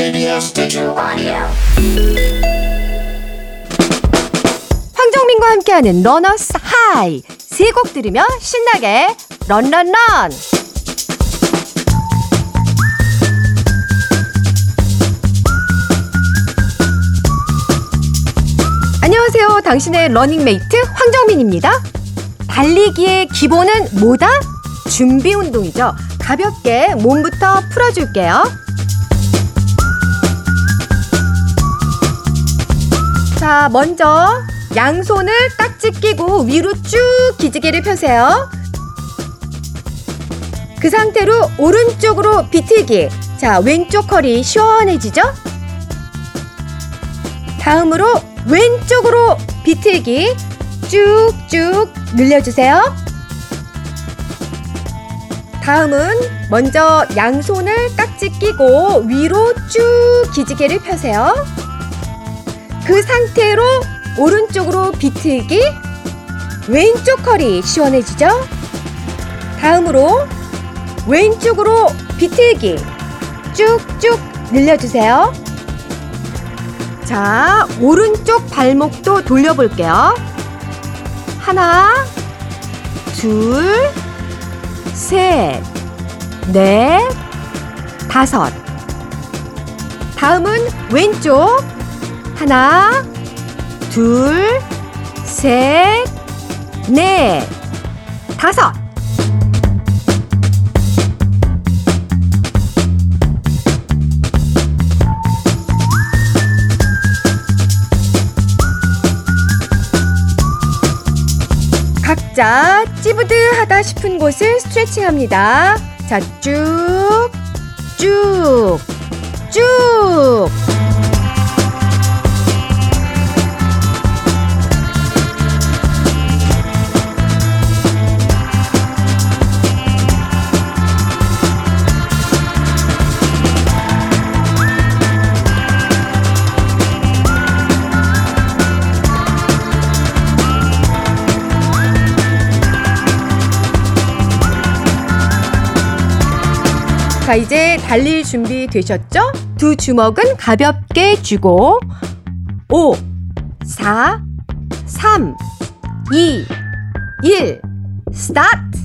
Audio. 황정민과 함께하는 runner's high. 세 곡 들으며 신나게 run run run. 안녕하세요. 당신의 러닝메이트 황정민입니다. 달리기의 기본은 뭐다? 준비 운동이죠. 가볍게 몸부터 풀어줄게요 자 먼저 양손을 깍지 끼고 위로 쭉 기지개를 펴세요. 그 상태로 오른쪽으로 비틀기. 자, 왼쪽 허리 시원해지죠? 다음으로 왼쪽으로 비틀기. 쭉쭉 늘려주세요. 다음은 먼저 양손을 깍지 끼고 위로 쭉 기지개를 펴세요. 그 상태로 오른쪽으로 비틀기 왼쪽 허리 시원해지죠? 다음으로 왼쪽으로 비틀기 쭉쭉 늘려주세요. 자, 오른쪽 발목도 돌려볼게요. 하나, 둘, 셋, 넷, 다섯. 다음은 왼쪽. 하나, 둘, 셋, 넷, 다섯. 각자 찌부드하다 싶은 곳을 스트레칭 합니다. 자, 쭉, 쭉, 쭉. 자, 이제 달릴 준비 되셨죠? 두 주먹은 가볍게 쥐고 5, 4, 3, 2, 1 스타트!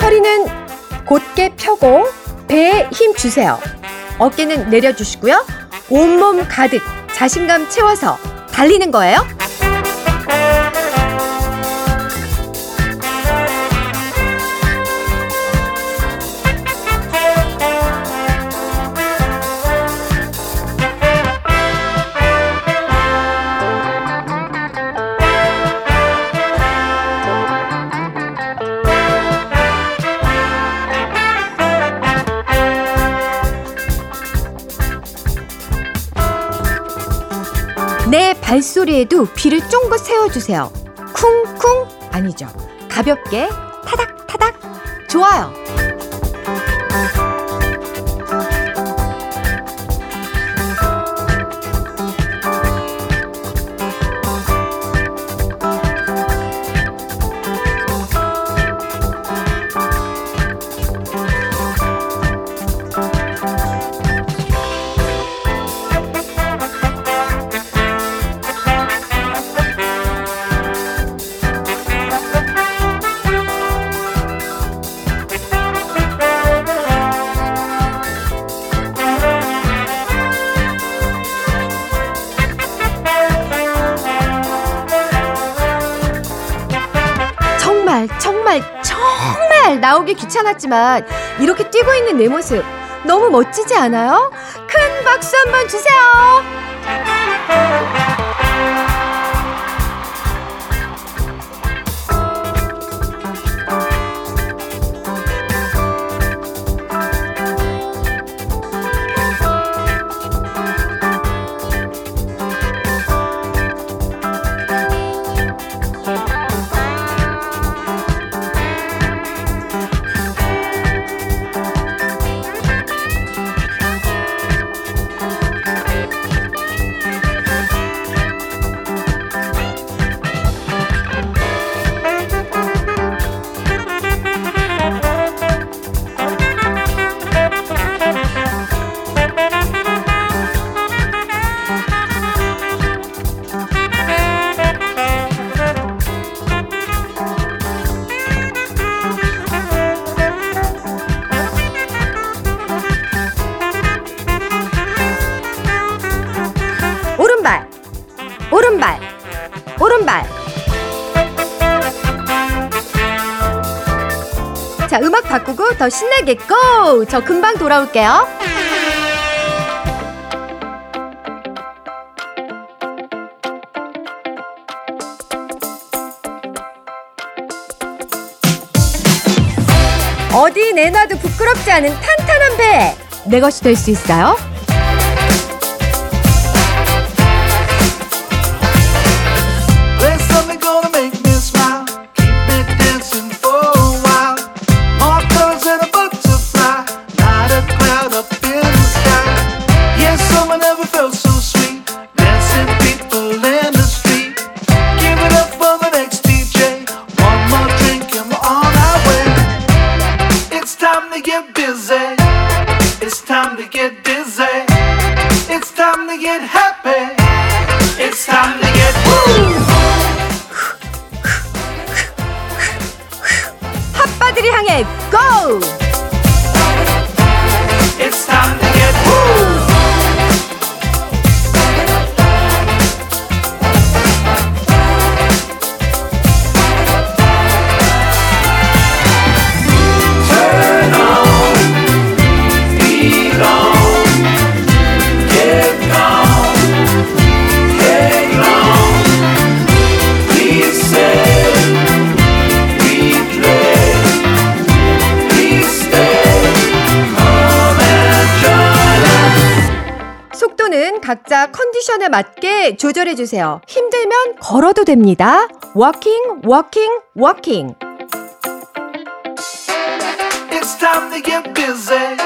허리는 곧게 펴고 배에 힘 주세요. 어깨는 내려주시고요. 온몸 가득 자신감 채워서 달리는 거예요. 내 발소리에도 귀를 쫑긋 세워주세요. 쿵쿵 아니죠. 가볍게 타닥타닥 좋아요. 정말 정말 정말 나오기 귀찮았지만 이렇게 뛰고 있는 내 모습 너무 멋지지 않아요? 큰 박수 한번 주세요. 더 신나게 고! 저 금방 돌아올게요. 어디 내놔도 부끄럽지 않은 탄탄한 배! 내 것이 될 수 있어요? 각자 컨디션에 맞게 조절해 주세요. 힘들면 걸어도 됩니다. 워킹, 워킹, 워킹. It's time to get busy.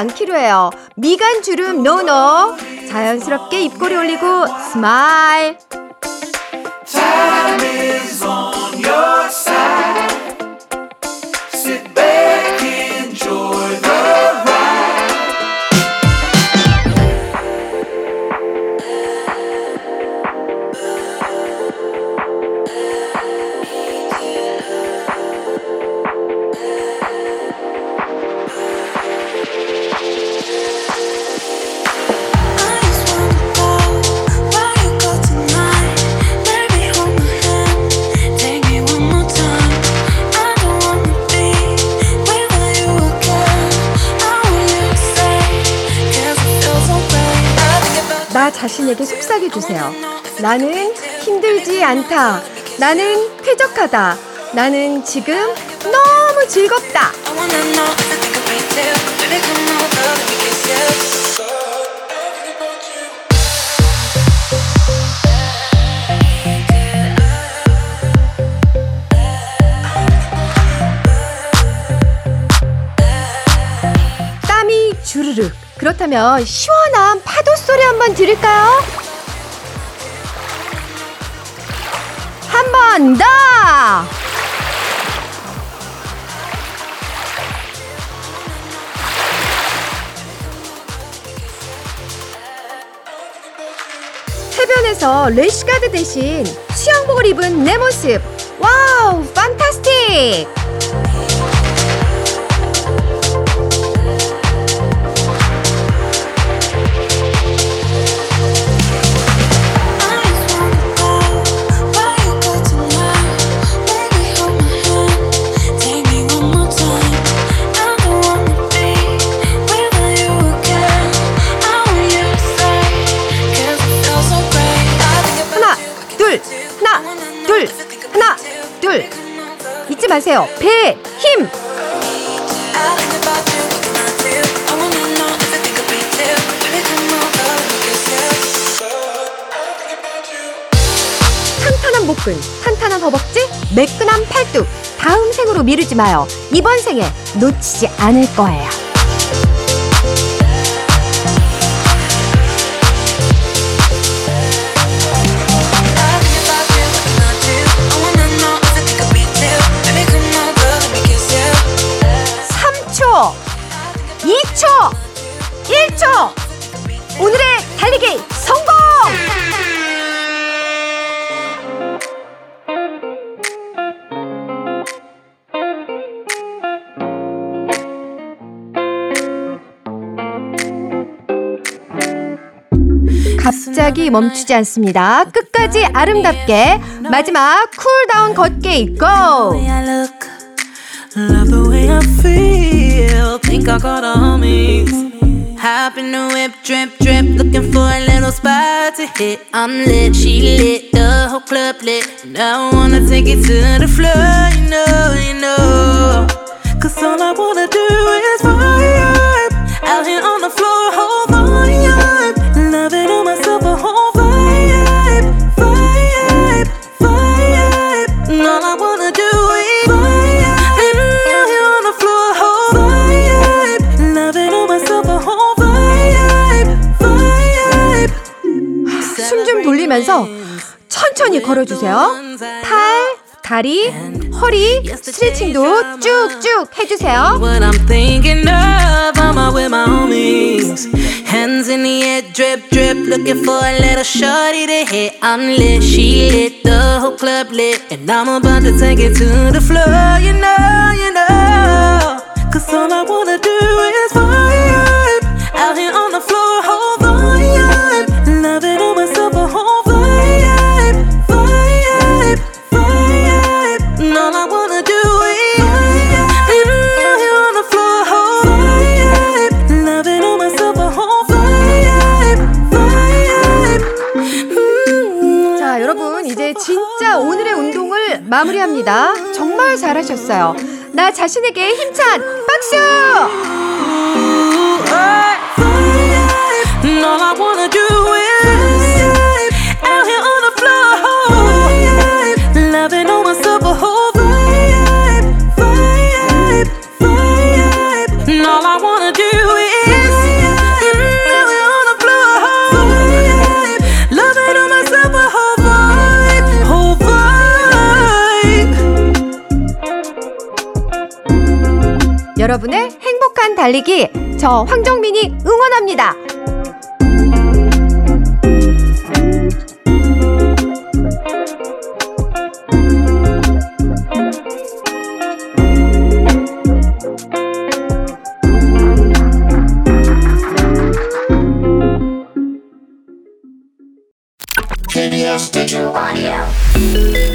않기로 해요. 미간 주름 노노. 자연스럽게 입꼬리 올리고 스마일. 자신에게 속삭여 주세요. 나는 힘들지 않다. 나는 쾌적하다. 나는 지금 너무 즐겁다. 그렇다면 시원한 파도 소리 한번 들을까요? 한 번 더! 해변에서 래시가드 대신 수영복을 입은 내 모습. Wow, fantastic! Me kiss you. 탄탄한 복근, 탄탄한 허벅지, 매끈한 팔뚝. 다음 생으로 미루지 마요. 이번 생에 놓치지 않을 거예요. 갑자기 멈추지 않습니다. 끝까지 아름답게 마지막 쿨다운 걷기 고! way I look, love the way I feel. Think I got a homies. Hop in the whip, drip, drip, looking for a little spot to hit. I'm lit, she lit, the whole club lit. And I wanna take it to the floor, you know, you know. Cause all I wanna do is vibe. Out here on the floor, whole 돌리면서 천천히 걸어주세요. 팔, 다리, 허리 스트레칭도 쭉쭉 해주세요. Cause all I wanna do is vibe. Out here on the floor, 마무리합니다. 정말 잘하셨어요. 나 자신에게 힘찬 박수! I wanna do 여러분의 행복한 달리기 저 황정민이 응원합니다. KBS Digital Audio.